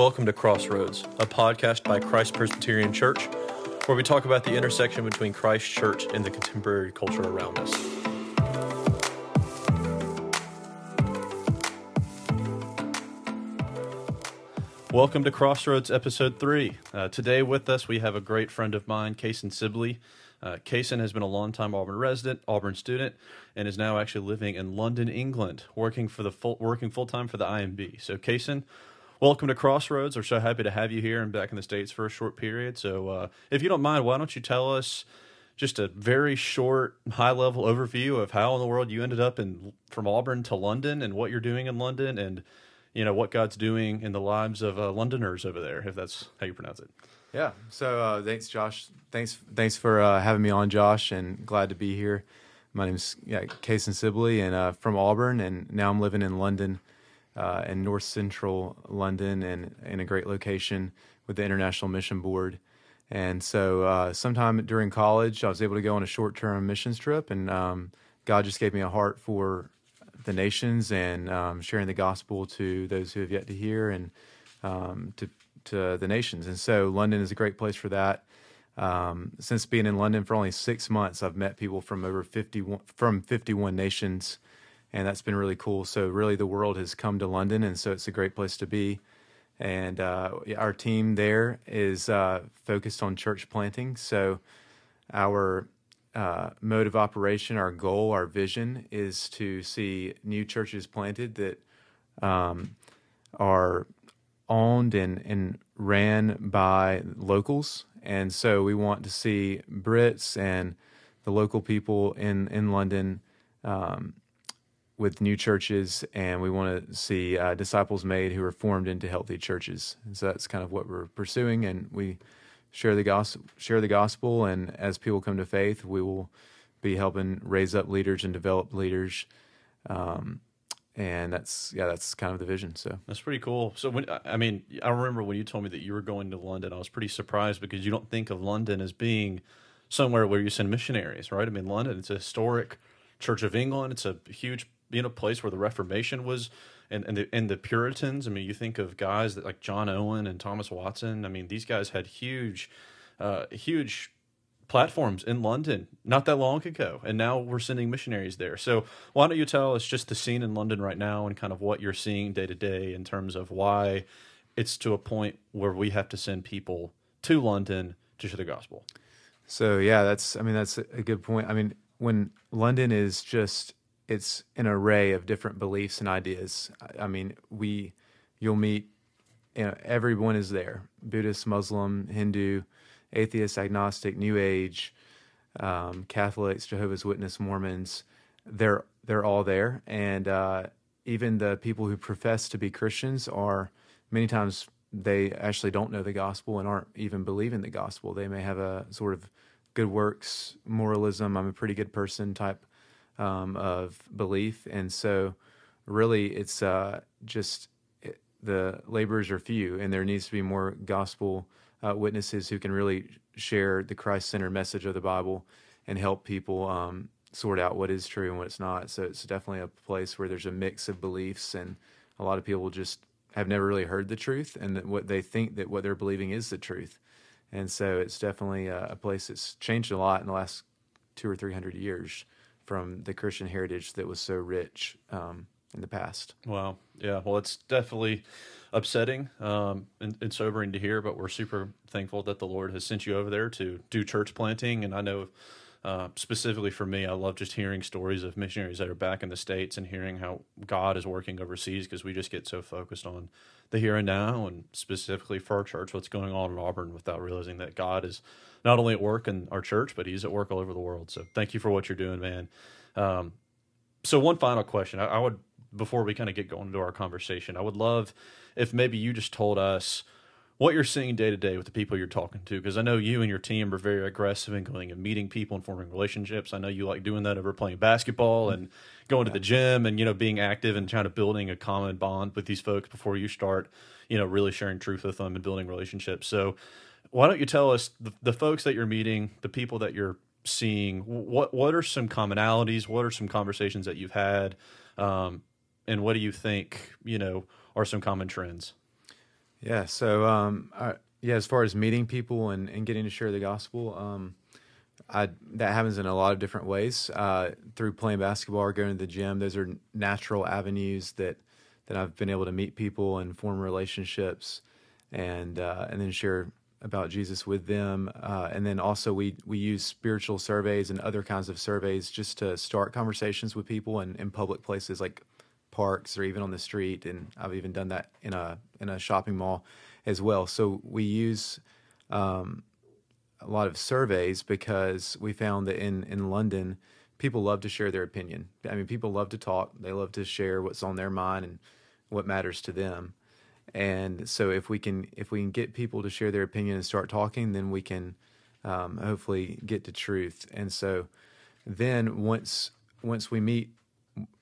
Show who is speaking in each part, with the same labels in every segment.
Speaker 1: Welcome to Crossroads, a podcast by Christ Presbyterian Church, where we talk about the intersection between Christ Church and the contemporary culture around us. Welcome to Crossroads episode three. Uh, today with us, we have a great friend of mine, Kason Sibley. Uh, has been a longtime Auburn resident, Auburn student, and is now actually living in London, England, working for the full, working full time for the IMB. So, Kason, welcome to Crossroads. We're so happy to have you here and back in the states for a short period. So, uh, if you don't mind, why don't you tell us just a very short, high level overview of how in the world you ended up in from Auburn to London and what you're doing in London and you know what God's doing in the lives of uh, Londoners over there, if that's how you pronounce it.
Speaker 2: Yeah. So uh, thanks, Josh. Thanks, thanks for uh, having me on, Josh, and glad to be here. My name's yeah, Kason Sibley, and uh, from Auburn, and now I'm living in London, uh, in North Central London, and in a great location with the International Mission Board. And so, uh, sometime during college, I was able to go on a short-term missions trip, and um, God just gave me a heart for the nations and um, sharing the gospel to those who have yet to hear, and um, to to the nations. And so London is a great place for that. Um, since being in London for only six months, I've met people from over 51 from 51 nations, and that's been really cool. So really, the world has come to London, and so it's a great place to be. And uh, our team there is uh, focused on church planting. So our uh, mode of operation, our goal, our vision is to see new churches planted that um, are owned and, and ran by locals. And so we want to see Brits and the local people in, in London um, with new churches, and we want to see uh, disciples made who are formed into healthy churches. And so that's kind of what we're pursuing, and we share the gospel. Share the gospel, and as people come to faith, we will be helping raise up leaders and develop leaders. Um, and that's yeah that's kind of the vision so
Speaker 1: that's pretty cool so when i mean i remember when you told me that you were going to london i was pretty surprised because you don't think of london as being somewhere where you send missionaries right i mean london it's a historic church of england it's a huge you know place where the reformation was and and the, and the puritans i mean you think of guys that like john owen and thomas watson i mean these guys had huge uh, huge platforms in London not that long ago, and now we're sending missionaries there. So why don't you tell us just the scene in London right now and kind of what you're seeing day to day in terms of why it's to a point where we have to send people to London to share the gospel.
Speaker 2: So yeah, that's I mean that's a good point. I mean when London is just it's an array of different beliefs and ideas. I mean we you'll meet you know everyone is there Buddhist, Muslim, Hindu atheist, agnostic, New Age, um, Catholics, Jehovah's Witness, Mormons. They're they're all there, and uh, even the people who profess to be Christians are many times they actually don't know the gospel and aren't even believing the gospel. They may have a sort of good works moralism. I'm a pretty good person type um, of belief, and so really it's uh, just it, the laborers are few, and there needs to be more gospel uh, witnesses who can really share the Christ centered message of the Bible and help people um, sort out what is true and what's not. So it's definitely a place where there's a mix of beliefs, and a lot of people just have never really heard the truth, and what they think that what they're believing is the truth. And so it's definitely a, a place that's changed a lot in the last two or three hundred years from the Christian heritage that was so rich um, in the past.
Speaker 1: Wow. Yeah. Well, it's definitely upsetting um, and, and, sobering to hear, but we're super thankful that the Lord has sent you over there to do church planting. And I know uh, specifically for me, I love just hearing stories of missionaries that are back in the States and hearing how God is working overseas because we just get so focused on the here and now and specifically for our church, what's going on in Auburn without realizing that God is not only at work in our church, but He's at work all over the world. So thank you for what you're doing, man. Um, so one final question. I, I would before we kind of get going into our conversation, I would love if maybe you just told us what you're seeing day to day with the people you're talking to because i know you and your team are very aggressive in going and meeting people and forming relationships i know you like doing that over playing basketball and going to the gym and you know being active and trying to building a common bond with these folks before you start you know really sharing truth with them and building relationships so why don't you tell us the, the folks that you're meeting the people that you're seeing what what are some commonalities what are some conversations that you've had um, and what do you think you know are some common trends?
Speaker 2: Yeah. So, um, I, yeah, as far as meeting people and, and getting to share the gospel, um, I, that happens in a lot of different ways. Uh, through playing basketball or going to the gym, those are natural avenues that that I've been able to meet people and form relationships, and uh, and then share about Jesus with them. Uh, and then also we we use spiritual surveys and other kinds of surveys just to start conversations with people in, in public places like parks or even on the street. And I've even done that in a in a shopping mall as well. So we use um, a lot of surveys because we found that in in London people love to share their opinion. I mean, people love to talk. They love to share what's on their mind and what matters to them. And so if we can if we can get people to share their opinion and start talking, then we can um, hopefully get to truth. And so then once once we meet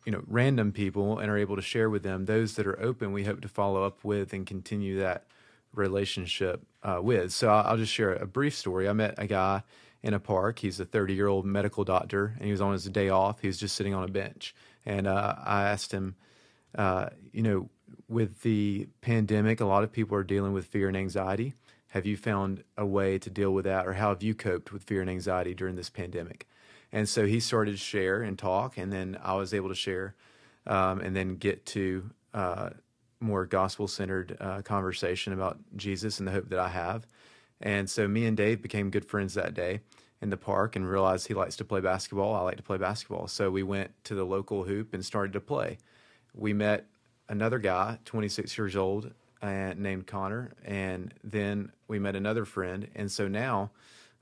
Speaker 2: you know random people and are able to share with them those that are open we hope to follow up with and continue that relationship uh, with. So I'll, I'll just share a brief story. I met a guy in a park. He's a 30 year old medical doctor and he was on his day off. He was just sitting on a bench. And uh, i asked him uh, you know with the pandemic, a lot of people are dealing with fear and anxiety. Have you found a way to deal with that, or how have you coped with fear and anxiety during this pandemic? And so he started to share and talk, and then I was able to share, um, and then get to uh, more gospel centered uh, conversation about Jesus and the hope that I have. And so me and Dave became good friends that day in the park and realized he likes to play basketball. I like to play basketball. So we went to the local hoop and started to play. We met another guy, 26 years old, uh, named Connor, and then we met another friend. And so now,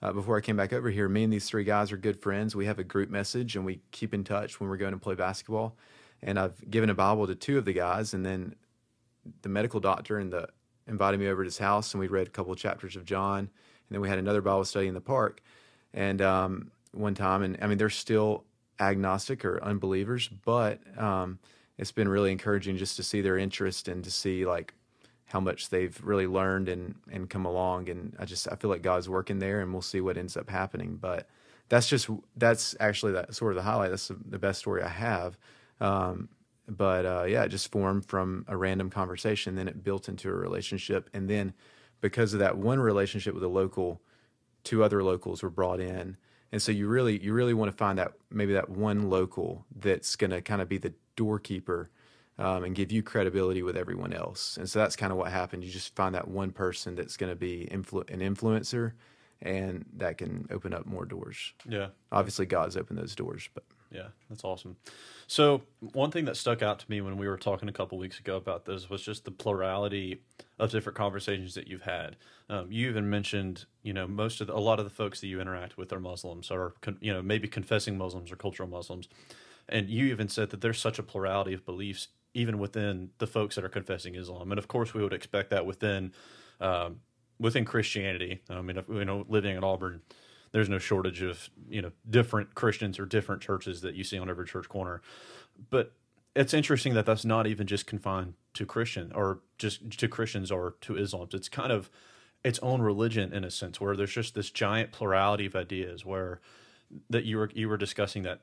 Speaker 2: uh, before I came back over here, me and these three guys are good friends. We have a group message and we keep in touch when we're going to play basketball. And I've given a Bible to two of the guys, and then the medical doctor and the invited me over to his house, and we read a couple of chapters of John. And then we had another Bible study in the park, and um, one time, and I mean they're still agnostic or unbelievers, but um, it's been really encouraging just to see their interest and to see like how much they've really learned and and come along and I just I feel like God's working there and we'll see what ends up happening but that's just that's actually that sort of the highlight that's the, best story I have um, but uh, yeah it just formed from a random conversation then it built into a relationship and then because of that one relationship with a local two other locals were brought in and so you really you really want to find that maybe that one local that's going to kind of be the doorkeeper um, and give you credibility with everyone else. And so that's kind of what happened. You just find that one person that's going to be influ- an influencer, and that can open up more doors.
Speaker 1: Yeah.
Speaker 2: Obviously, God's opened those doors, but
Speaker 1: yeah, that's awesome. So one thing that stuck out to me when we were talking a couple weeks ago about this was just the plurality of different conversations that you've had. Um, you even mentioned, you know, most of the, a lot of the folks that you interact with are Muslims, or you know, maybe confessing Muslims or cultural Muslims. And you even said that there's such a plurality of beliefs even within the folks that are confessing Islam. And of course, we would expect that within um, within Christianity. I mean, if, you know, living in Auburn, there's no shortage of you know different Christians or different churches that you see on every church corner. But it's interesting that that's not even just confined to Christian or just to Christians or to Islam. It's kind of its own religion in a sense, where there's just this giant plurality of ideas. Where that you were you were discussing that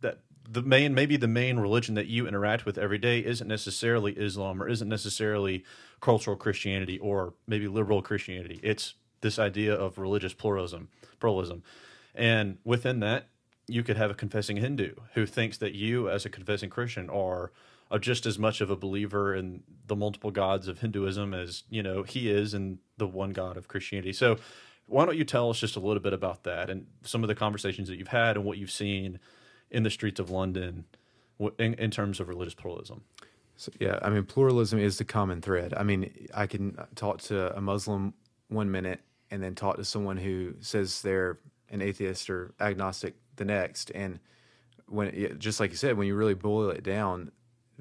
Speaker 1: that the main maybe the main religion that you interact with every day isn't necessarily Islam or isn't necessarily cultural Christianity or maybe liberal Christianity. It's this idea of religious pluralism, pluralism, and within that, you could have a confessing Hindu who thinks that you, as a confessing Christian, are are just as much of a believer in the multiple gods of Hinduism as you know he is in the one God of Christianity. So, why don't you tell us just a little bit about that and some of the conversations that you've had and what you've seen in the streets of London in, in terms of religious pluralism?
Speaker 2: So, yeah, I mean, pluralism is the common thread. I mean, I can talk to a Muslim one minute and then talk to someone who says they're an atheist or agnostic the next. And when, just like you said, when you really boil it down,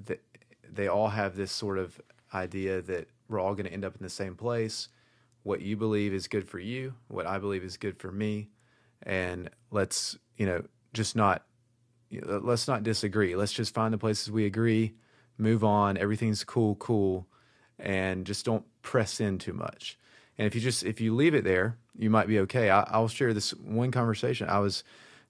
Speaker 2: that they all have this sort of idea that we're all going to end up in the same place. What you believe is good for you, what I believe is good for me, and let's you know just not let's not disagree. Let's just find the places we agree, move on. Everything's cool, cool, and just don't press in too much. And if you just if you leave it there, you might be okay. I, will share this one conversation. I was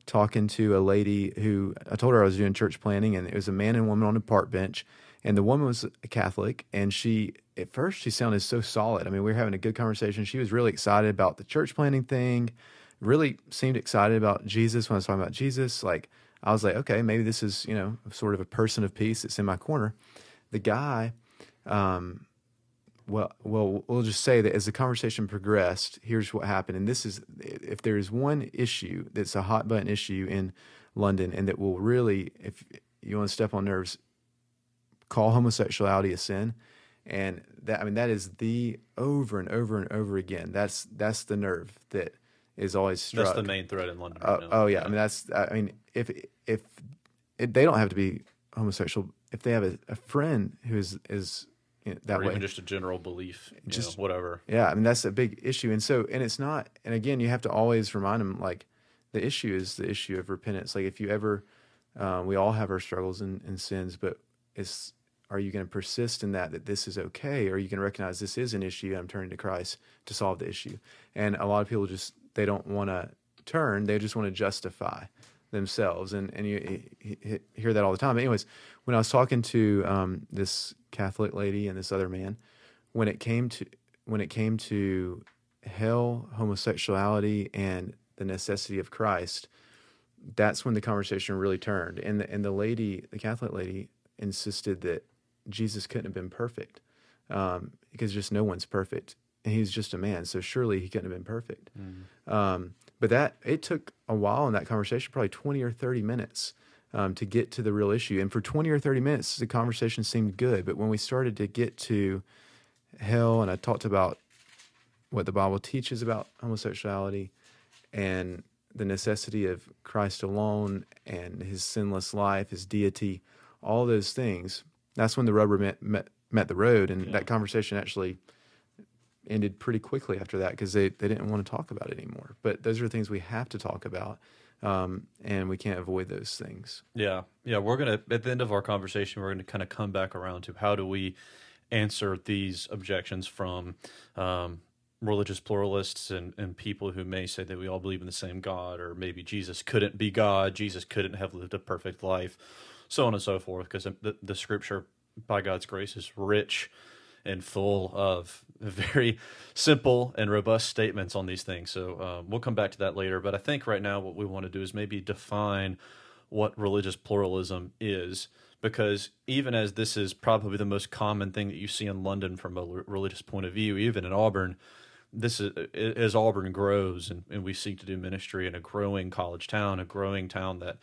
Speaker 2: talking to a lady who I told her I was doing church planting, and it was a man and woman on a park bench, and the woman was a Catholic, and she at first she sounded so solid. I mean, we were having a good conversation. She was really excited about the church planting thing. Really seemed excited about Jesus when I was talking about Jesus. Like I was like, okay, maybe this is you know sort of a person of peace that's in my corner. The guy, um, well, well, we'll just say that as the conversation progressed, here's what happened. And this is, if there is one issue that's a hot button issue in London, and that will really, if you want to step on nerves, call homosexuality a sin and that I mean that is the over and over and over again. That's that's the nerve that is always struck.
Speaker 1: That's the main threat in London.
Speaker 2: Uh,
Speaker 1: Right now.
Speaker 2: oh yeah. I mean that's I mean if if it, they don't have to be homosexual if they have a, a friend who is is you know, that
Speaker 1: or
Speaker 2: way.
Speaker 1: even just a general belief, you
Speaker 2: Just-
Speaker 1: know, whatever.
Speaker 2: Yeah, I mean that's a big issue, and so and it's not. And again, you have to always remind them like the issue is the issue of repentance. Like if you ever, uh, we all have our struggles and, and sins, but it's are you going to persist in that that this is okay, or are you going to recognize this is an issue? and I'm turning to Christ to solve the issue. And a lot of people just they don't want to turn; they just want to justify themselves, and and you, you- hear that all the time. But anyways, when I was talking to um, this Catholic lady and this other man, when it came to when it came to hell, homosexuality, and the necessity of Christ, that's when the conversation really turned. And the, and the lady, the Catholic lady, insisted that Jesus couldn't have been perfect um, because just no one's perfect, and he's just a man, so surely he couldn't have been perfect. Um, but that it took a while in that conversation, probably twenty or thirty minutes. Um, to get to the real issue, and for twenty or thirty minutes, the conversation seemed good. But when we started to get to hell, and I talked about what the Bible teaches about homosexuality and the necessity of Christ alone and his sinless life, his deity, all those things. That's when the rubber met met, met the road, and
Speaker 1: Yeah.
Speaker 2: that conversation actually ended pretty quickly after that because they, they didn't want to talk about it anymore. But those are things we have to talk about, um, and we can't avoid those things.
Speaker 1: Yeah, yeah. We're gonna at the end of our conversation, we're gonna kind of come back around to how do we answer these objections from um, religious pluralists and, and people who may say that we all believe in the same God, or maybe Jesus couldn't be God, Jesus couldn't have lived a perfect life, so on and so forth. Because the, the Scripture, by God's grace, is rich and full of very simple and robust statements on these things. So um, we'll come back to that later. But I think right now what we want to do is maybe define what religious pluralism is, because even as this is probably the most common thing that you see in London from a religious point of view, even in Auburn, this is as Auburn grows and, and we seek to do ministry in a growing college town, a growing town that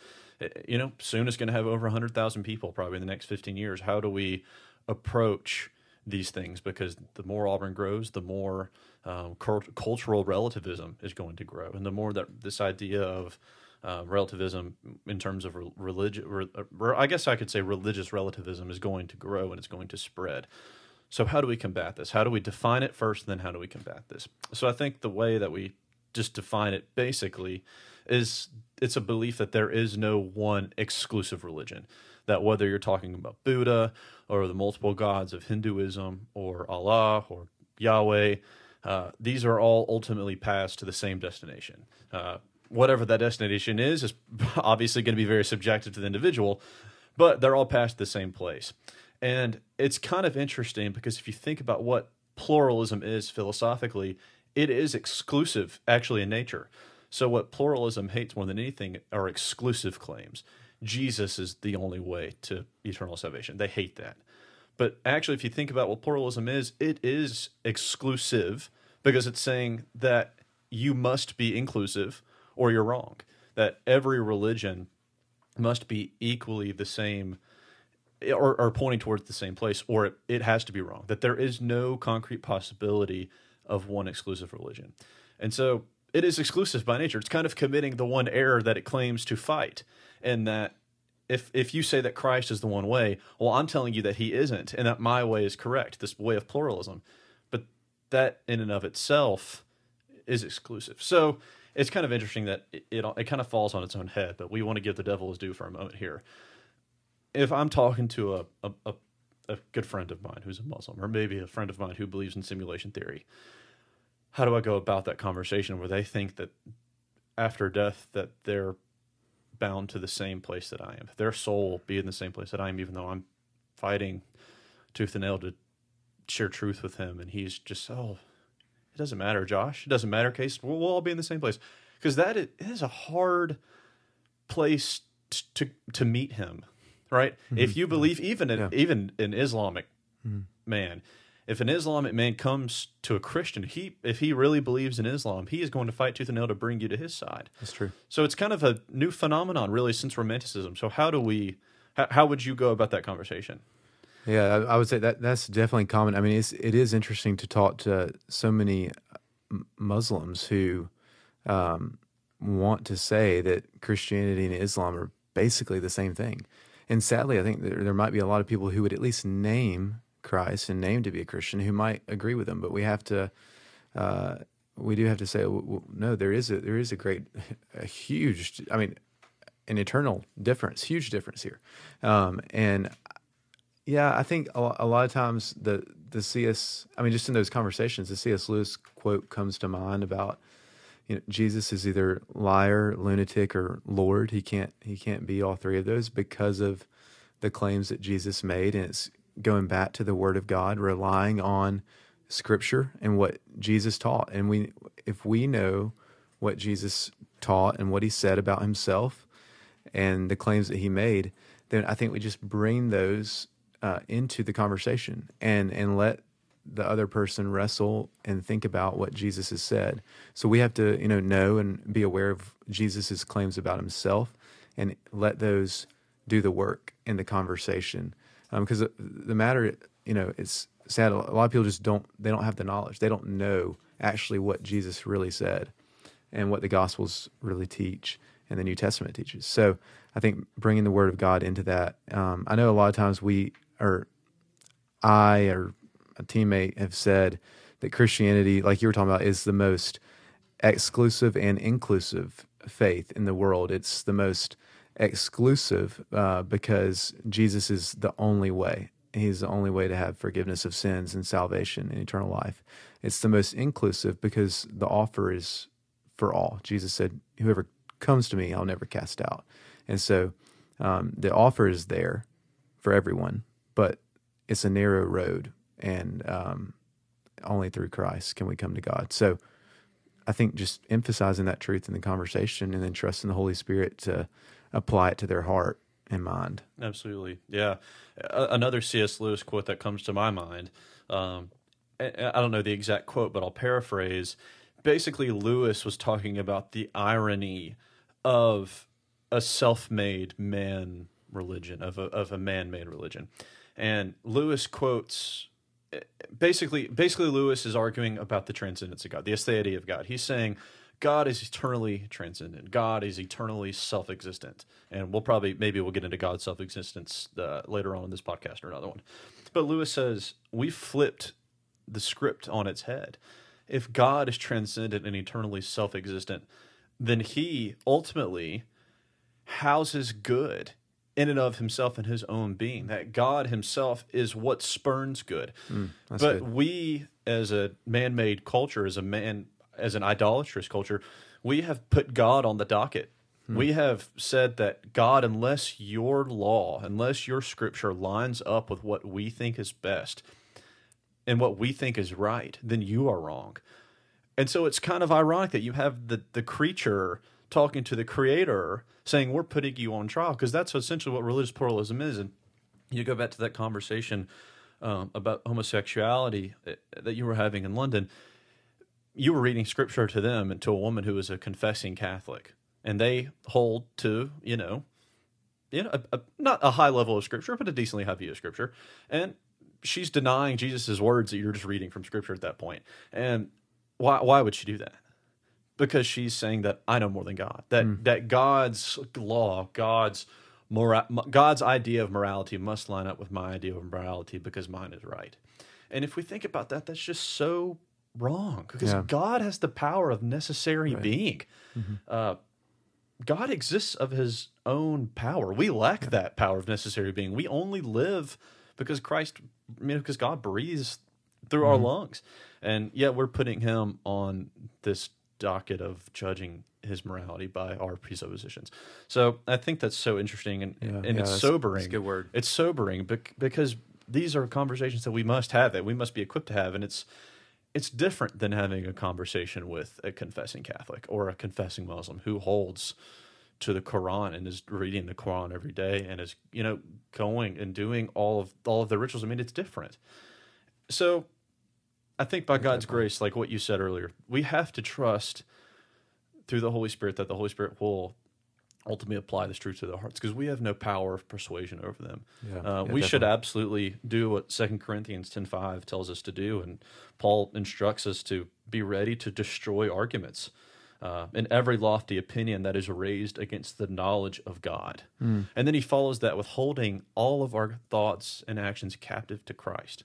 Speaker 1: you know soon is going to have over 100,000 people probably in the next 15 years. How do we approach these things? Because the more Auburn grows, the more um, cult- cultural relativism is going to grow, and the more that this idea of uh, relativism in terms of re- religion, re- re- I guess I could say religious relativism is going to grow and it's going to spread. So, how do we combat this? How do we define it first, then how do we combat this? So, I think the way that we just define it basically is it's a belief that there is no one exclusive religion. That whether you're talking about Buddha or the multiple gods of Hinduism or Allah or Yahweh, uh, these are all ultimately paths to the same destination. Uh, whatever that destination is, is obviously going to be very subjective to the individual, but they're all past the same place. And it's kind of interesting because if you think about what pluralism is philosophically, it is exclusive actually in nature. So, what pluralism hates more than anything are exclusive claims. Jesus is the only way to eternal salvation. They hate that. But actually, if you think about what pluralism is, it is exclusive because it's saying that you must be inclusive or you're wrong. That every religion must be equally the same or, or pointing towards the same place, or it, it has to be wrong. That there is no concrete possibility of one exclusive religion. And so it is exclusive by nature. It's kind of committing the one error that it claims to fight. And that if if you say that Christ is the one way, well, I'm telling you that he isn't, and that my way is correct, this way of pluralism. But that in and of itself is exclusive. So it's kind of interesting that it, it it kind of falls on its own head. But we want to give the devil his due for a moment here. If I'm talking to a a, a a good friend of mine who's a Muslim, or maybe a friend of mine who believes in simulation theory, how do I go about that conversation where they think that after death that they're bound to the same place that I am. Their soul be in the same place that I am, even though I'm fighting tooth and nail to share truth with him, and he's just oh, it doesn't matter, Josh. It doesn't matter, Case. We'll, we'll all be in the same place because that is, it is a hard place t- to to meet him, right? If mm-hmm. you believe even in
Speaker 2: Yeah.
Speaker 1: even an Islamic mm-hmm. man, if an Islamic man comes to a Christian, he if he really believes in Islam, he is going to fight tooth and nail to bring you to his side.
Speaker 2: That's true.
Speaker 1: So it's kind of a new phenomenon, really, since Romanticism. So how do we? How, how would you go about that conversation?
Speaker 2: Yeah, I, I would say that that's definitely common. I mean, it's it is interesting to talk to so many Muslims who um, want to say that Christianity and Islam are basically the same thing. And sadly, I think there, there might be a lot of people who would at least name Christ and name to be a Christian who might agree with them. But we have to, uh, we do have to say, no, there is a there is a great, a huge, I mean, an eternal difference, huge difference here. Um, and yeah, I think a, a lot of times the the CS, I mean, just in those conversations, the C.S. Lewis quote comes to mind about you know Jesus is either liar, lunatic, or Lord. He can't he can't be all three of those because of the claims that Jesus made, and it's going back to the Word of God, relying on Scripture and what Jesus taught. And we, if we know what Jesus taught and what He said about Himself and the claims that He made, then I think we just bring those uh, into the conversation and and let the other person wrestle and think about what Jesus has said. So we have to, you know, know and be aware of Jesus's claims about himself and let those do the work in the conversation. Because the, the matter, you know, it's sad. A lot of people just don't, they don't have the knowledge. They don't know actually what Jesus really said and what the Gospels really teach and the New Testament teaches. So I think bringing the Word of God into that, um, I know a lot of times we, or I or a teammate have said that Christianity, like you were talking about, is the most exclusive and inclusive faith in the world. It's the most exclusive uh, because Jesus is the only way. He's the only way to have forgiveness of sins and salvation and eternal life. It's the most inclusive because the offer is for all. Jesus said, Whoever comes to me, I'll never cast out. And so um, the offer is there for everyone, but it's a narrow road, and um, only through Christ can we come to God. So I think just emphasizing that truth in the conversation and then trusting the Holy Spirit to apply it to their heart and mind.
Speaker 1: Absolutely, yeah. Another C.S. Lewis quote that comes to my mind. Um, I don't know the exact quote, but I'll paraphrase. Basically, Lewis was talking about the irony of a self-made man religion, of a, of a man-made religion, and Lewis quotes basically basically Lewis is arguing about the transcendence of God, the aseity of God. He's saying God is eternally transcendent. God is eternally self-existent, and we'll probably maybe we'll get into God's self-existence uh, later on in this podcast or another one. But Lewis says we flipped the script on its head. If God is transcendent and eternally self-existent, then He ultimately houses good in and of himself and his own being. That God himself is what spurns good.
Speaker 2: that's
Speaker 1: but
Speaker 2: good.
Speaker 1: we, as a man made culture, as a man, as an idolatrous culture, we have put God on the docket. We have said that God, unless your law, unless your scripture lines up with what we think is best and what we think is right, then you are wrong. And so it's kind of ironic that you have the, the creature talking to the creator saying, We're putting you on trial, because that's essentially what religious pluralism is. And you go back to that conversation um, about homosexuality uh, that you were having in London. You were reading scripture to them and to a woman who is a confessing Catholic, and they hold to, you know, you know, a, a, not a high level of scripture, but a decently high view of scripture. And she's denying Jesus' words that you're just reading from scripture at that point. And why why would she do that? Because she's saying that I know more than God. That hmm. that God's law, God's mora- God's idea of morality must line up with my idea of morality because mine is right. And if we think about that, that's just so wrong because
Speaker 2: Yeah.
Speaker 1: God has the power of necessary being. Uh, God exists of his own power. We lack that power of necessary being. We only live because Christ, you know, because God breathes through our lungs. And yet we're putting him on this docket of judging his morality by our presuppositions. So I think that's so interesting and,
Speaker 2: Yeah,
Speaker 1: and
Speaker 2: yeah,
Speaker 1: it's
Speaker 2: that's-
Speaker 1: sobering.
Speaker 2: that's a good word.
Speaker 1: It's sobering bec- because these are conversations that we must have, that we must be equipped to have, and it's it's different than having a conversation with a confessing Catholic or a confessing Muslim who holds to the Quran and is reading the Quran every day and is you know going and doing all of all of the rituals. I mean, it's different. So, I think by God's grace, like what you said earlier, we have to trust through the Holy Spirit that the Holy Spirit will ultimately apply this truth to their hearts because we have no power of persuasion over them.
Speaker 2: Yeah,
Speaker 1: uh,
Speaker 2: yeah,
Speaker 1: we should absolutely do what Second Corinthians ten five tells us to do, and Paul instructs us to be ready to destroy arguments uh, and every lofty opinion that is raised against the knowledge of God. And then he follows that with holding all of our thoughts and actions captive to Christ.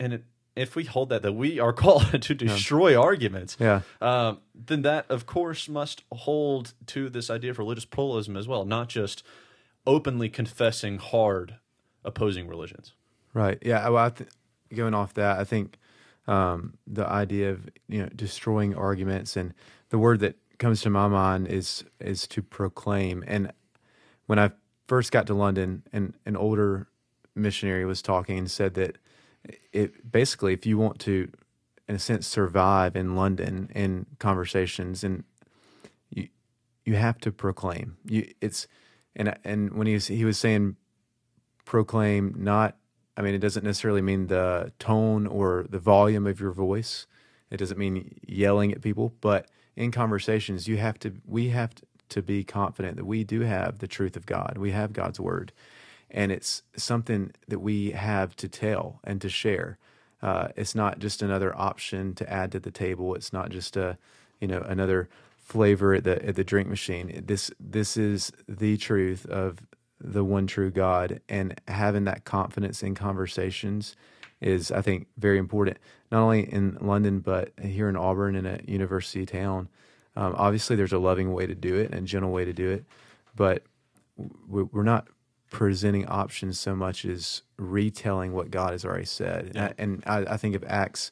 Speaker 1: And it, if we hold that, that we are called to destroy arguments,
Speaker 2: Yeah.
Speaker 1: um, then that, of course, must hold to this idea of religious pluralism as well, not just openly confessing hard opposing religions.
Speaker 2: Right. Yeah. Well, I th- going off that, I think um, the idea of you know destroying arguments and the word that comes to my mind is is to proclaim. And when I first got to London, and an older missionary was talking and said that it basically, if you want to, in a sense, survive in London in conversations and you you have to proclaim. You it's and and when he was he was saying proclaim not I mean it doesn't necessarily mean the tone or the volume of your voice. It doesn't mean yelling at people, but in conversations you have to we have to, to be confident that we do have the truth of God. We have God's word. And it's something that we have to tell and to share. Uh, it's not just another option to add to the table. It's not just a, you know, another flavor at the at the drink machine. This this is the truth of the one true God, and having that confidence in conversations is, I think, very important. Not only in London, but here in Auburn, in a university town. Um, obviously, there's a loving way to do it and a gentle way to do it, but we- we're not presenting options so much as retelling what God has already said.
Speaker 1: Yeah.
Speaker 2: And I, I think of Acts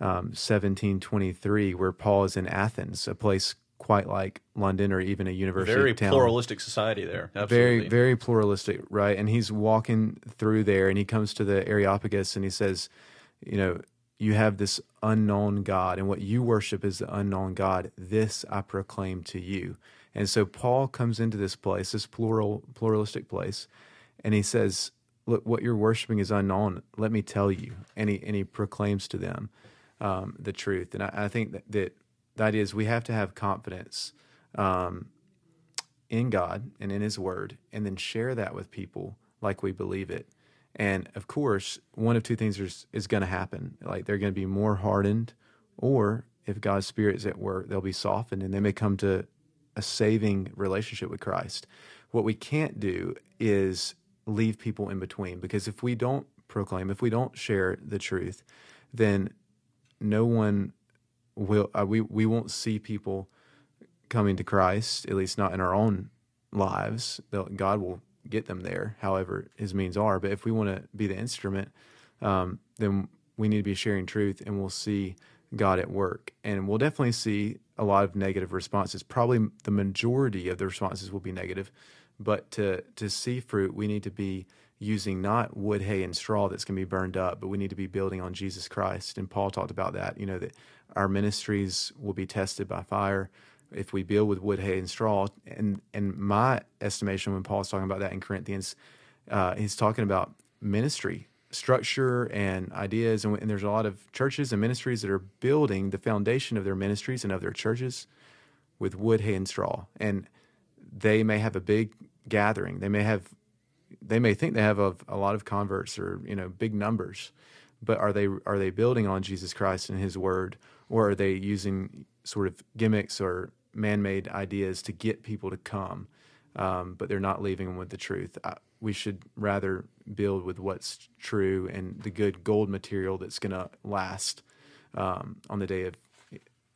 Speaker 2: um, 17 23, where Paul is in Athens, a place quite like London or even a university
Speaker 1: Very
Speaker 2: town.
Speaker 1: pluralistic society there. Absolutely.
Speaker 2: Very, very pluralistic, right? And he's walking through there and he comes to the Areopagus and he says, you know, you have this unknown God, and what you worship is the unknown God. This I proclaim to you. And so Paul comes into this place, this plural, pluralistic place, and he says, "Look, what you're worshiping is unknown. Let me tell you." And he and he proclaims to them um, the truth. And I, I think that, that the idea is we have to have confidence um, in God and in His Word, and then share that with people like we believe it. And of course, one of two things is, is going to happen. Like they're going to be more hardened, or if God's Spirit is at work, they'll be softened and they may come to a saving relationship with Christ. What we can't do is leave people in between because if we don't proclaim, if we don't share the truth, then no one will, uh, we, we won't see people coming to Christ, at least not in our own lives. God will get them there, however his means are. But if we want to be the instrument, um, then we need to be sharing truth and we'll see God at work. And we'll definitely see a lot of negative responses. Probably the majority of the responses will be negative. But to, to see fruit, we need to be using not wood, hay, and straw that's going to be burned up, but we need to be building on Jesus Christ. And Paul talked about that, you know, that our ministries will be tested by fire if we build with wood, hay, and straw. And and my estimation, when Paul's talking about that in Corinthians, uh, he's talking about ministry structure and ideas. And, and there's a lot of churches and ministries that are building the foundation of their ministries and of their churches with wood, hay, and straw. And they may have a big gathering. They may have, they may think they have a, a lot of converts or you know big numbers, but are they are they building on Jesus Christ and His Word, or are they using sort of gimmicks or man-made ideas to get people to come, um, but they're not leaving them with the truth? I, we should rather build with what's true and the good gold material that's going to last um, on the day of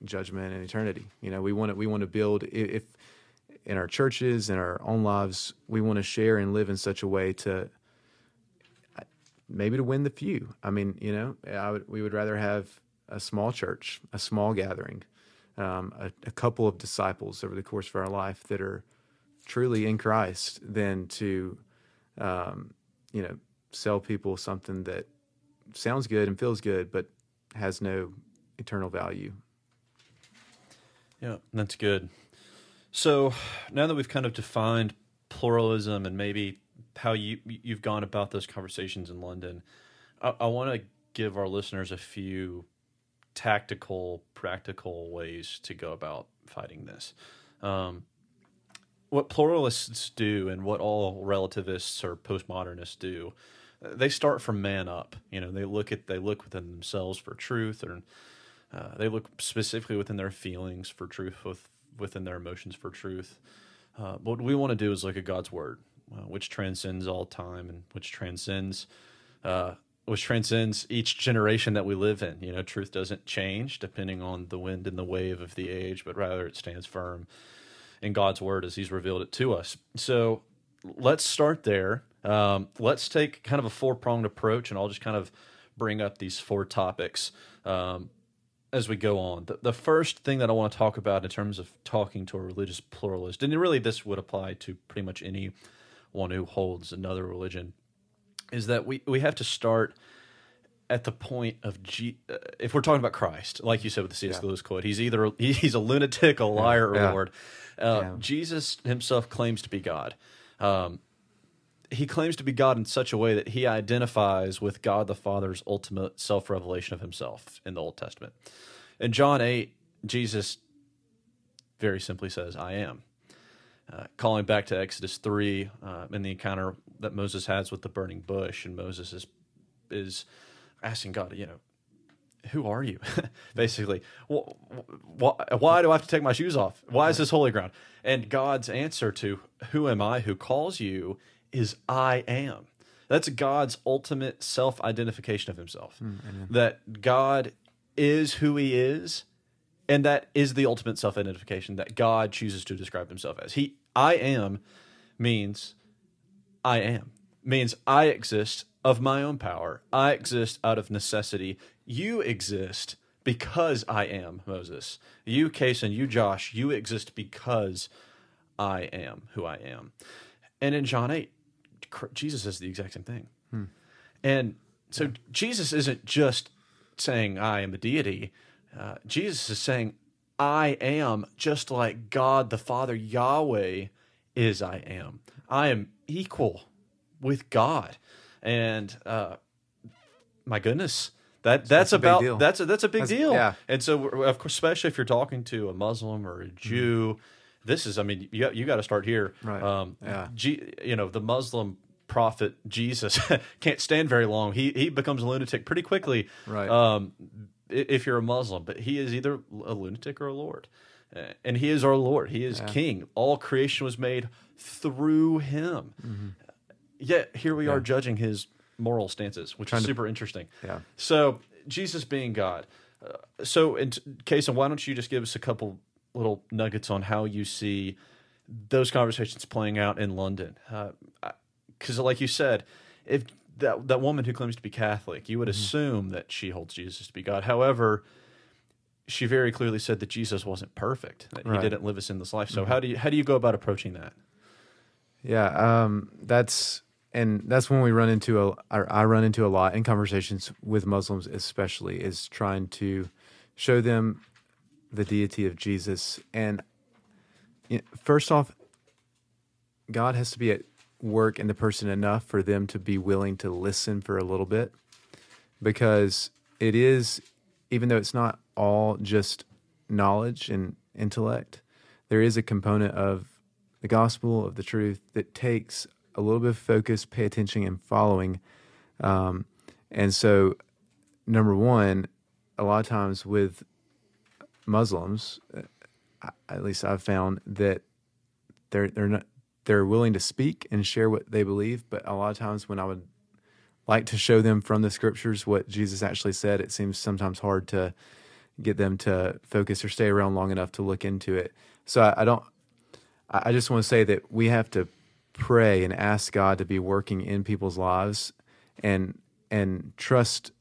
Speaker 2: judgment and eternity. You know, we want to we want to build if in our churches in our own lives we want to share and live in such a way to maybe to win the few. I mean, you know, I would, we would rather have a small church, a small gathering, um, a, a couple of disciples over the course of our life that are truly in Christ than to, um, you know, sell people something that sounds good and feels good, but has no eternal value.
Speaker 1: Yeah, that's good. So now that we've kind of defined pluralism and maybe how you you've gone about those conversations in London, I, I want to give our listeners a few tactical, practical ways to go about fighting this. Um, what pluralists do and what all relativists or postmodernists do, they start from man up. You know, they look at they look within themselves for truth, or uh, they look specifically within their feelings for truth, with, within their emotions for truth. Uh, what we want to do is look at God's word, uh, which transcends all time and which transcends uh, which transcends each generation that we live in. You know, truth doesn't change depending on the wind and the wave of the age, but rather it stands firm in God's word as He's revealed it to us. So let's start there. Um, let's take kind of a four pronged approach, and I'll just kind of bring up these four topics um, as we go on. The, the first thing that I want to talk about in terms of talking to a religious pluralist, and really this would apply to pretty much anyone who holds another religion is that we, we have to start at the point of G, uh, if we're talking about Christ, like you said with the C.S.
Speaker 2: Yeah.
Speaker 1: Lewis quote, he's either he's a lunatic, a liar, or
Speaker 2: Yeah.
Speaker 1: Lord. Uh,
Speaker 2: Yeah.
Speaker 1: Jesus himself claims to be God. Um, he claims to be God in such a way that he identifies with God the Father's ultimate self revelation of himself in the Old Testament. In John 8, Jesus very simply says, I am. Uh, calling back to Exodus 3 uh, in the encounter that Moses has with the burning bush, and Moses is, is asking God, you know, who are you? Basically, wh- wh- why do I have to take my shoes off? Why is this holy ground? And God's answer to who am I who calls you is I am. That's God's ultimate self identification of himself. Hmm, that God is who he is, and that is the ultimate self identification that God chooses to describe himself as. He I am means I am. Means I exist of my own power. I exist out of necessity. You exist because I am, Moses. You, Case, and you, Josh, you exist because I am who I am. And in John 8, Jesus says the exact same thing. And so Jesus isn't just saying, I am a deity. Uh, Jesus is saying, I am just like God the Father, Yahweh is I am. I am equal with God. And uh, my goodness, that that's,
Speaker 2: big
Speaker 1: about that's a, that's a big
Speaker 2: That's-
Speaker 1: deal.
Speaker 2: yeah.
Speaker 1: And so, of course, especially if you're talking to a Muslim or a Jew, this is, I mean, you got, you got to start here.
Speaker 2: Right.
Speaker 1: Um,
Speaker 2: Yeah.
Speaker 1: G, you know, the Muslim prophet Jesus can't stand very long. He he becomes a lunatic pretty quickly.
Speaker 2: Right.
Speaker 1: Um, if you're a Muslim, but he is either a lunatic or a Lord, and he is our Lord. He is King. All creation was made through him. Yet here we are judging his moral stances, which is
Speaker 2: to-
Speaker 1: super interesting.
Speaker 2: Yeah.
Speaker 1: So Jesus being God. Uh, so in t- Kason, why don't you just give us a couple little nuggets on how you see those conversations playing out in London? Because, like you said, if that that woman who claims to be Catholic, you would assume that she holds Jesus to be God. However, she very clearly said that Jesus wasn't perfect; that
Speaker 2: Right.
Speaker 1: he didn't live a sinless life. So how do you how do you go about approaching that?
Speaker 2: Yeah, um, that's and that's when we run into a I run into a lot in conversations with Muslims, especially is trying to show them the deity of Jesus. And you know, first off, God has to be at work in the person enough for them to be willing to listen for a little bit, because it is, even though it's not all just knowledge and intellect, there is a component of the gospel of the truth that takes a little bit of focus, pay attention, and following. Um, and so, number one, a lot of times with Muslims, uh, at least I've found that they're they're not they're willing to speak and share what they believe, but a lot of times when I would like to show them from the scriptures what Jesus actually said, it seems sometimes hard to get them to focus or stay around long enough to look into it. So I, I don't. I I just want to say that we have to pray and ask God to be working in people's lives, and and trust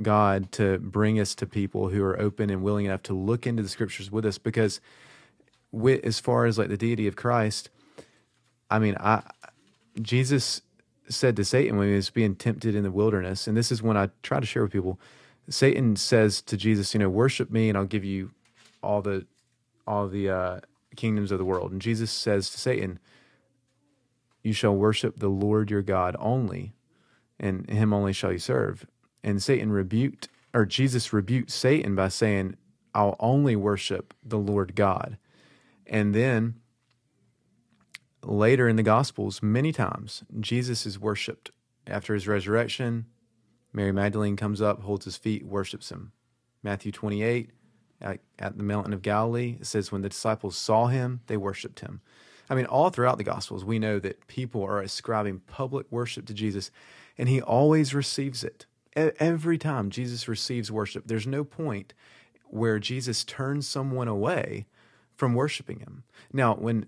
Speaker 2: God to bring us to people who are open and willing enough to look into the scriptures with us. Because, with, as far as like the deity of Christ, I mean, I Jesus said to Satan when he was being tempted in the wilderness, and this is when I try to share with people. Satan says to Jesus, "You know, worship me, and I'll give you all the all the uh, kingdoms of the world." And Jesus says to Satan, "You shall worship the Lord your God only, and Him only shall you serve." And Satan rebuked, or Jesus rebuked Satan by saying, "I'll only worship the Lord God." And then later in the Gospels, many times, Jesus is worshiped after his resurrection. Mary Magdalene comes up, holds his feet, worships him. Matthew 28, at, at, the mountain of Galilee, it says, when the disciples saw him, they worshiped him. I mean, all throughout the Gospels, we know that people are ascribing public worship to Jesus, and he always receives it. Every time Jesus receives worship, there's no point where Jesus turns someone away from worshiping him. Now, when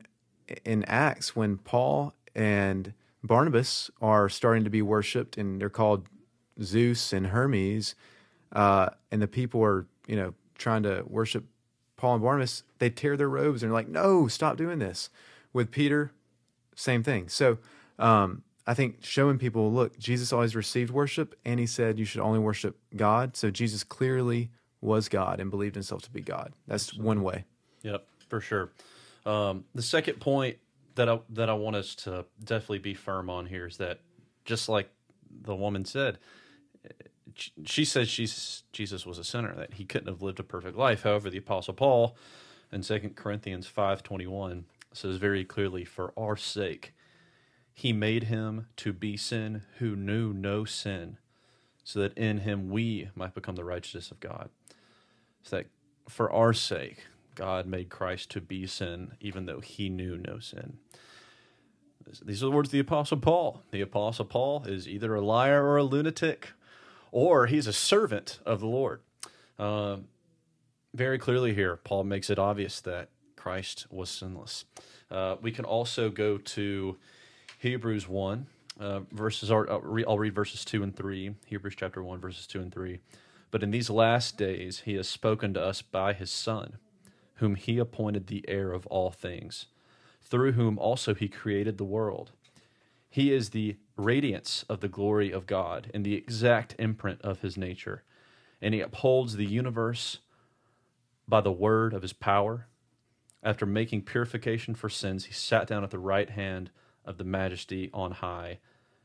Speaker 2: in Acts when Paul and Barnabas are starting to be worshipped, and they're called Zeus and Hermes, uh, and the people are you know trying to worship Paul and Barnabas. They tear their robes and are like, "No, stop doing this." With Peter, same thing. So. Um, I think showing people, look, Jesus always received worship, and he said you should only worship God. So Jesus clearly was God and believed himself to be God. That's one way.
Speaker 1: Yep, for sure. Um, the second point that I that I want us to definitely be firm on here is that just like the woman said, she said she's Jesus was a sinner that he couldn't have lived a perfect life. However, the apostle Paul in Second Corinthians five twenty one says very clearly, "For our sake, he made him to be sin who knew no sin, so that in him we might become the righteousness of God." So that for our sake, God made Christ to be sin, even though he knew no sin. These are the words of the Apostle Paul. The Apostle Paul is either a liar or a lunatic, or he's a servant of the Lord. Uh, very clearly here, Paul makes it obvious that Christ was sinless. Uh, we can also go to Hebrews 1, uh, verses, I'll read verses 2 and 3. Hebrews chapter 1, verses 2 and 3. But in these last days, he has spoken to us by his Son whom he appointed the heir of all things, through whom also he created the world. He is the radiance of the glory of God and the exact imprint of his nature, and he upholds the universe by the word of his power. After making purification for sins, he sat down at the right hand of the majesty on high,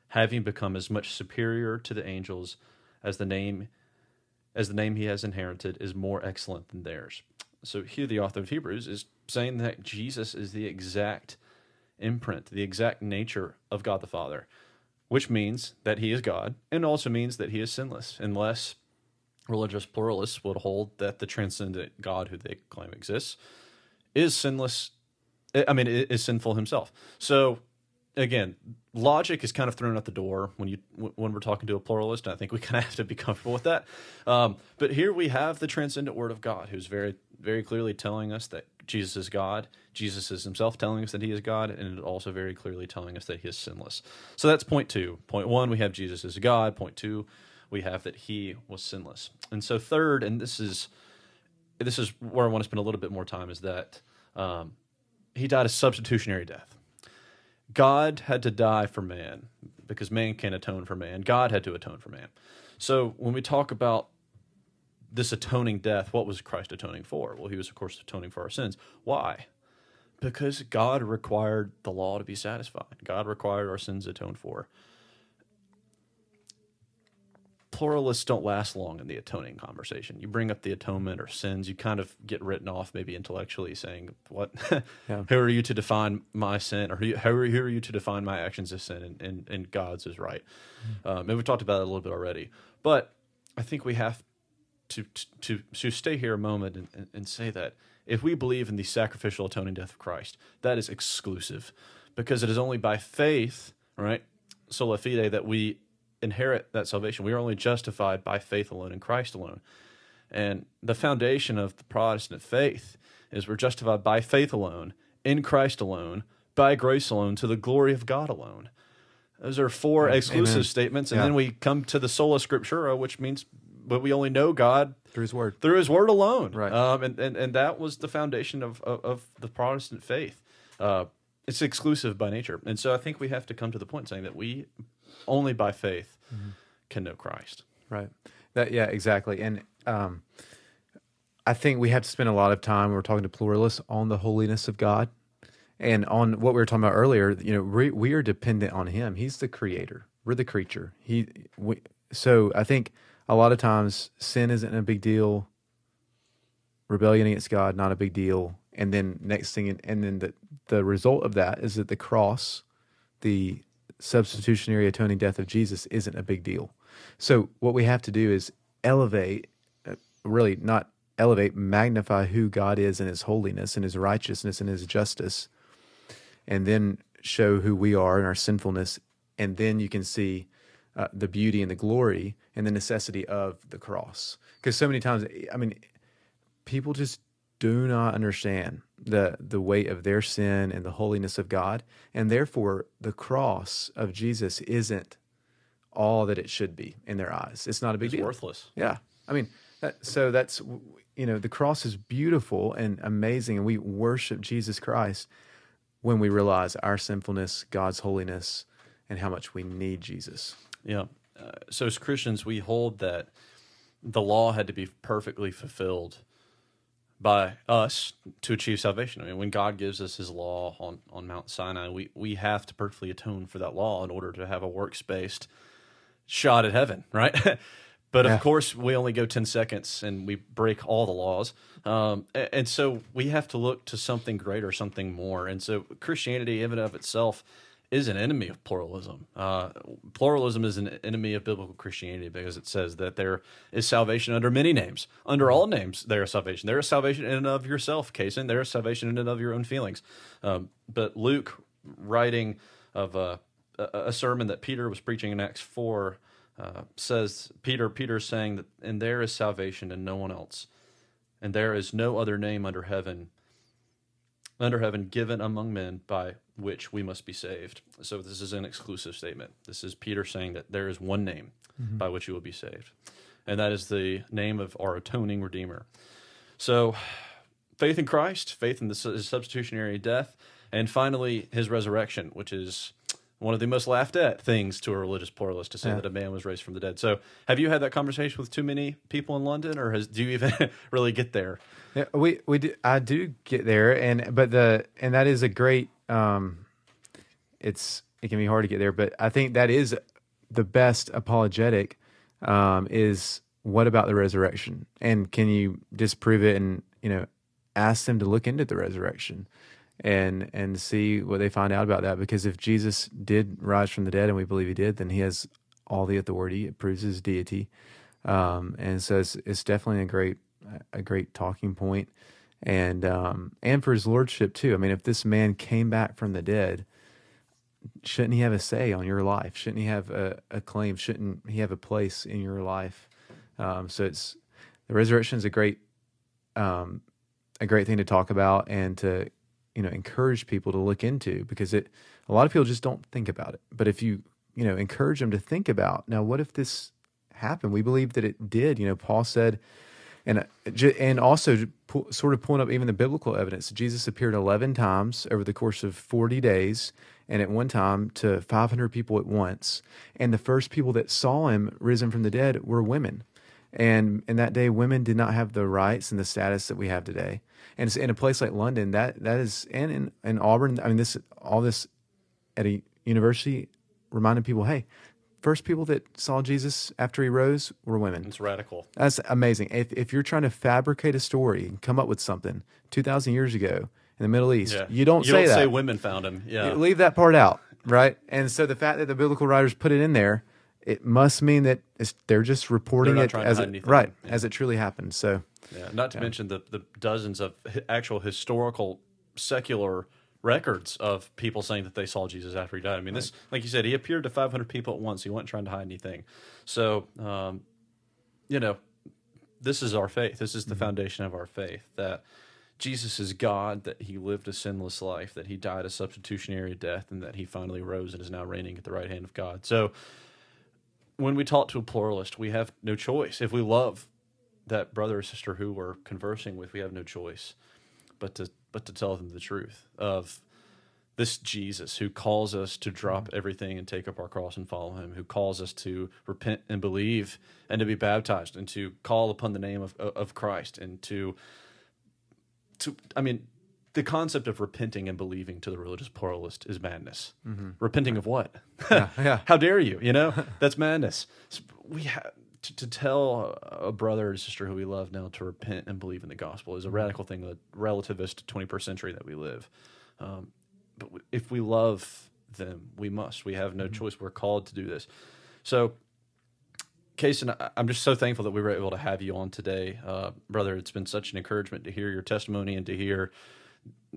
Speaker 1: having become as much superior to the angels as the name as the name he has inherited is more excellent than theirs. So here the author of Hebrews is saying that Jesus is the exact imprint, the exact nature of God the Father, which means that he is God and also means that he is sinless, unless religious pluralists would hold that the transcendent God who they claim exists is sinless. I mean, is sinful himself. So again, logic is kind of thrown out the door when you when we're talking to a pluralist. And I think we kind of have to be comfortable with that. Um, but here we have the transcendent Word of God, who's very very clearly telling us that Jesus is God. Jesus is Himself telling us that He is God, and also very clearly telling us that He is sinless. So that's point two. Point one, we have Jesus is God. Point two, we have that He was sinless. And so third, and this is this is where I want to spend a little bit more time, is that um, He died a substitutionary death God had to die for man because man can't atone for man. God had to atone for man. So when we talk about this atoning death, what was Christ atoning for? Well, he was, of course, atoning for our sins. Why? Because God required the law to be satisfied. God required our sins atoned for pluralists don't last long in the atoning conversation. You bring up the atonement or sins, you kind of get written off, maybe intellectually, saying, "What? yeah. Who are you to define my sin, or who, how are, who are you to define my actions as sin?" And, and, and God's is right. Mm-hmm. Um, and we've talked about it a little bit already, but I think we have to to to stay here a moment and, and, and say that if we believe in the sacrificial atoning death of Christ, that is exclusive, because it is only by faith, right, sola fide, that we inherit that salvation. We are only justified by faith alone in Christ alone. And the foundation of the Protestant faith is we're justified by faith alone, in Christ alone, by grace alone, to the glory of God alone. Those are four exclusive Amen. statements. And yeah. then we come to the sola scriptura, which means but we only know God
Speaker 2: through His Word,
Speaker 1: through His Word alone.
Speaker 2: Right.
Speaker 1: Um, and, and, and that was the foundation of, of, of the Protestant faith. Uh, it's exclusive by nature. And so I think we have to come to the point saying that we only by faith can know Christ.
Speaker 2: Right. That yeah, exactly. And um, I think we have to spend a lot of time. We're talking to pluralists on the holiness of God, and on what we were talking about earlier. You know, we, we are dependent on Him. He's the creator. We're the creature. He. We, so I think a lot of times sin isn't a big deal. Rebellion against God not a big deal, and then next thing, and then the the result of that is that the cross, the substitutionary atoning death of Jesus, isn't a big deal. So what we have to do is elevate, uh, really not elevate, magnify who God is and His holiness and His righteousness and His justice, and then show who we are and our sinfulness, and then you can see uh, the beauty and the glory and the necessity of the cross. Because so many times, I mean, people just do not understand the the weight of their sin and the holiness of God, and therefore the cross of Jesus isn't all that it should be in their eyes. It's not a big
Speaker 1: It's
Speaker 2: deal.
Speaker 1: worthless.
Speaker 2: Yeah, I mean, that, so that's you know the cross is beautiful and amazing, and we worship Jesus Christ when we realize our sinfulness, God's holiness, and how much we need Jesus.
Speaker 1: Yeah. Uh, so as Christians, we hold that the law had to be perfectly fulfilled by us to achieve salvation. I mean, when God gives us His law on, on Mount Sinai, we we have to perfectly atone for that law in order to have a works based shot at heaven, right? but
Speaker 2: Yeah.
Speaker 1: of course, we only go ten seconds and we break all the laws, um, a- and so we have to look to something greater, something more. And so Christianity, in and of itself, is an enemy of pluralism. Uh, pluralism is an enemy of biblical Christianity because it says that there is salvation under many names. Under all names, there is salvation. There is salvation in and of yourself, Kason. There is salvation in and of your own feelings. Um, but Luke, writing of uh, a, a sermon that Peter was preaching in Acts 4, uh, says, Peter, Peter is saying that, and there is salvation in no one else. And there is no other name under heaven under heaven given among men by which we must be saved. So this is an exclusive statement. This is Peter saying that there is one name mm-hmm. by which you will be saved. And that is the name of our atoning redeemer. So faith in Christ, faith in the su- substitutionary death, and finally his resurrection, which is one of the most laughed at things to a religious pluralist to say
Speaker 2: Yeah.
Speaker 1: that a man was raised from the dead. So, have you had that conversation with too many people in London, or has do you even really get there?
Speaker 2: Yeah, we we do, I do get there, and but the and that is a great. Um, it's it can be hard to get there, but I think that is the best apologetic. Um, is what about the resurrection, and can you disprove it, and you know, ask them to look into the resurrection, and and see what they find out about that. Because if Jesus did rise from the dead, and we believe he did, then he has all the authority. It proves his deity, um, and so it's, it's definitely a great a great talking point and um and for his lordship too. I mean if this man came back from the dead shouldn't he have a say on your life? Shouldn't he have a, a claim? Shouldn't he have a place in your life? Um so it's the resurrection is a great um a great thing to talk about and to you know encourage people to look into because it a lot of people just don't think about it. But if you you know encourage them to think about now what if this happened? We believe that it did. You know paul said and uh, and also sort of pulling up even the biblical evidence. Jesus appeared eleven times over the course of forty days, and at one time to five hundred people at once. And the first people that saw him risen from the dead were women, and in that day, women did not have the rights and the status that we have today. And in a place like London, that that is, and in, in Auburn, I mean, this all this at a university reminding people, hey. First people that saw Jesus after he rose were women.
Speaker 1: It's radical.
Speaker 2: That's amazing. If, if you're trying to fabricate a story and come up with something 2,000 years ago in the Middle East,
Speaker 1: Yeah,
Speaker 2: you don't
Speaker 1: you
Speaker 2: say
Speaker 1: don't
Speaker 2: that.
Speaker 1: say women found him. Yeah,
Speaker 2: Leave that part out, right? And so the fact that the biblical writers put it in there, it must mean that they're just reporting
Speaker 1: They're
Speaker 2: it as it, right
Speaker 1: Yeah.
Speaker 2: as it truly happened. So
Speaker 1: Yeah, not to mention the, the dozens of actual historical secular records of people saying that they saw Jesus after he died. I mean, this, like you said, he appeared to 500 people at once. He wasn't trying to hide anything. So, um, you know, this is our faith. This is the foundation of our faith that Jesus is God, that he lived a sinless life, that he died a substitutionary death, and that he finally rose and is now reigning at the right hand of God. So, when we talk to a pluralist, we have no choice. If we love that brother or sister who we're conversing with, we have no choice but to but to tell them the truth of this Jesus who calls us to drop mm-hmm. everything and take up our cross and follow him, who calls us to repent and believe and to be baptized and to call upon the name of, of Christ and to, to, I mean, the concept of repenting and believing to the religious pluralist is madness. Mm-hmm. Repenting of what?
Speaker 2: Yeah, yeah.
Speaker 1: How dare you? You know, that's madness. We have to, to tell a brother or sister who we love now to repent and believe in the gospel is a radical thing, the relativist 21st century that we live. Um, but w- if we love them, we must. We have no choice. We're called to do this. So, Case, and I- I'm just so thankful that we were able to have you on today, uh, brother. It's been such an encouragement to hear your testimony and to hear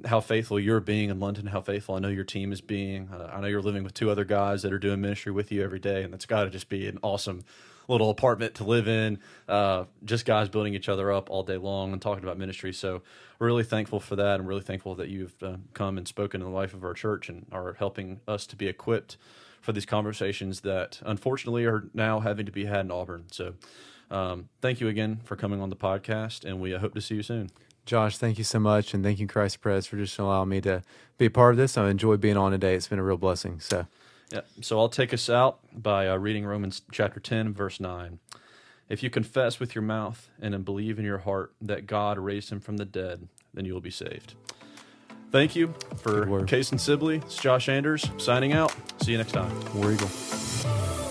Speaker 1: how faithful you're being in London, how faithful I know your team is being. Uh, I know you're living with two other guys that are doing ministry with you every day, and that's got to just be an awesome little apartment to live in. Uh, just guys building each other up all day long and talking about ministry. So, really thankful for that. I'm really thankful that you've uh, come and spoken in the life of our church and are helping us to be equipped for these conversations that unfortunately are now having to be had in Auburn. So, um, thank you again for coming on the podcast, and we hope to see you soon.
Speaker 2: Josh, thank you so much, and thank you, Christ Press, for just allowing me to be a part of this. I enjoyed being on today. It's been a real blessing. So,
Speaker 1: Yeah. So I'll take us out by uh, reading Romans chapter 10, verse 9. If you confess with your mouth and then believe in your heart that God raised him from the dead, then you will be saved. Thank you for Case and Sibley. It's Josh Anders signing out. See you next time.
Speaker 2: War Eagle.